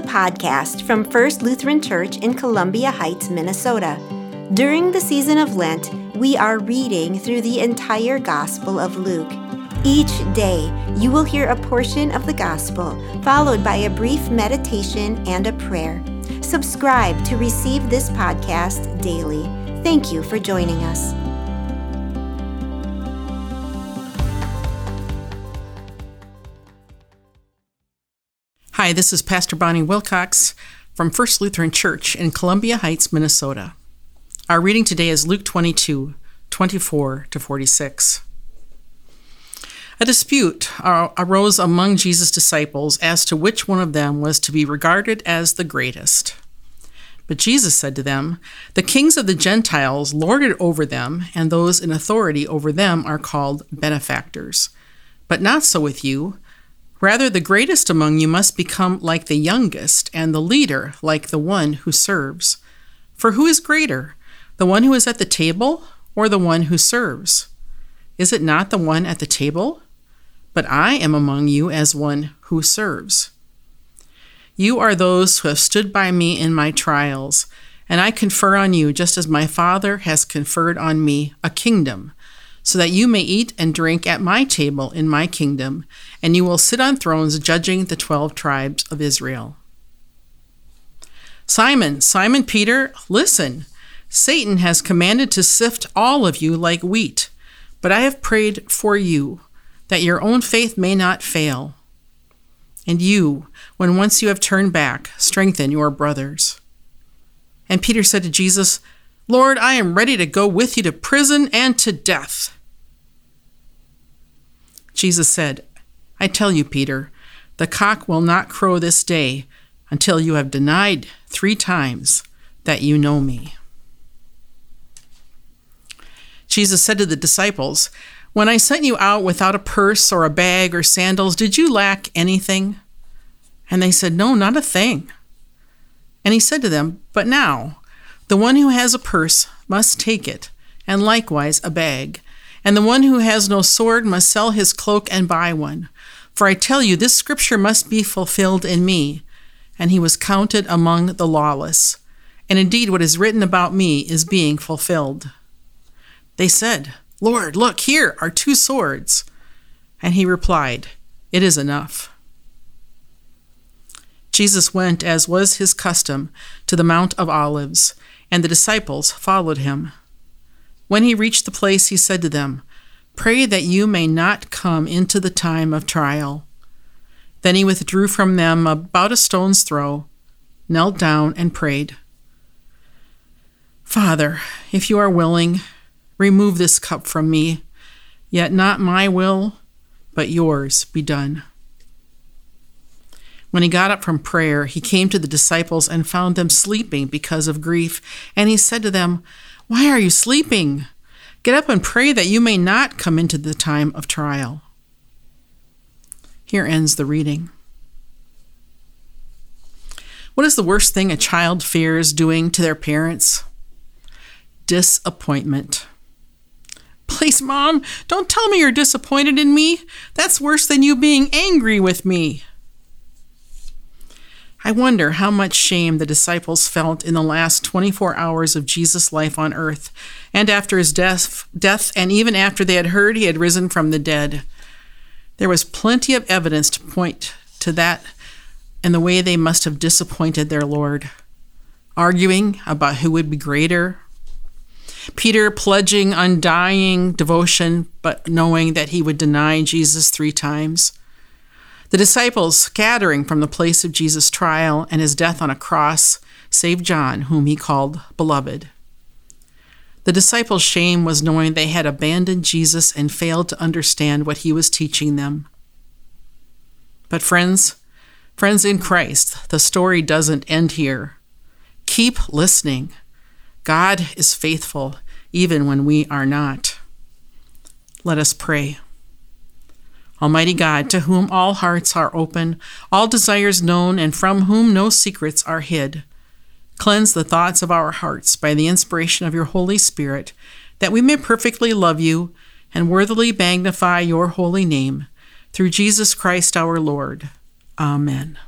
the podcast from First Lutheran Church in Columbia Heights, Minnesota. During the season of Lent, we are reading through the entire Gospel of Luke. Each day, you will hear a portion of the Gospel, followed by a brief meditation and a prayer. Subscribe to receive this podcast daily. Thank you for joining us. Hi, this is Pastor Bonnie Wilcox from First Lutheran Church in Columbia Heights, Minnesota. Our reading today is Luke 22, 24 to 46. A dispute arose among Jesus' disciples as to which one of them was to be regarded as the greatest. But Jesus said to them, The kings of the Gentiles lord it over them, and those in authority over them are called benefactors. But not so with you. Rather, the greatest among you must become like the youngest, and the leader like the one who serves. For who is greater, the one who is at the table or the one who serves? Is it not the one at the table? But I am among you as one who serves. You are those who have stood by me in my trials, and I confer on you, just as my Father has conferred on me, a kingdom so that you may eat and drink at my table in my kingdom, and you will sit on thrones judging the twelve tribes of Israel. Simon, Simon Peter, listen. Satan has commanded to sift all of you like wheat, but I have prayed for you that your own faith may not fail. And you, when once you have turned back, strengthen your brothers. And Peter said to Jesus, Lord, I am ready to go with you to prison and to death. Jesus said, I tell you, Peter, the cock will not crow this day until you have denied three times that you know me. Jesus said to the disciples, When I sent you out without a purse or a bag or sandals, did you lack anything? And they said, No, not a thing. And he said to them, But now, the one who has a purse must take it, and likewise a bag. And the one who has no sword must sell his cloak and buy one. For I tell you, this scripture must be fulfilled in me. And he was counted among the lawless. And indeed, what is written about me is being fulfilled. They said, Lord, look, here are two swords. And he replied, It is enough. Jesus went, as was his custom, to the Mount of Olives and the disciples followed him. When he reached the place, he said to them, Pray that you may not come into the time of trial. Then he withdrew from them about a stone's throw, knelt down, and prayed, Father, if you are willing, remove this cup from me, yet not my will, but yours be done. When he got up from prayer, he came to the disciples and found them sleeping because of grief. And he said to them, Why are you sleeping? Get up and pray that you may not come into the time of trial. Here ends the reading. What is the worst thing a child fears doing to their parents? Disappointment. Please, Mom, don't tell me you're disappointed in me. That's worse than you being angry with me. I wonder how much shame the disciples felt in the last 24 hours of Jesus' life on earth, and after his death, death, and even after they had heard he had risen from the dead. There was plenty of evidence to point to that and the way they must have disappointed their Lord, arguing about who would be greater. Peter pledging undying devotion, but knowing that he would deny Jesus three times. The disciples, scattering from the place of Jesus' trial and his death on a cross, save John, whom he called beloved. The disciples' shame was knowing they had abandoned Jesus and failed to understand what he was teaching them. But, friends, friends in Christ, the story doesn't end here. Keep listening. God is faithful even when we are not. Let us pray. Almighty God, to whom all hearts are open, all desires known, and from whom no secrets are hid, cleanse the thoughts of our hearts by the inspiration of your Holy Spirit, that we may perfectly love you and worthily magnify your holy name. Through Jesus Christ our Lord. Amen.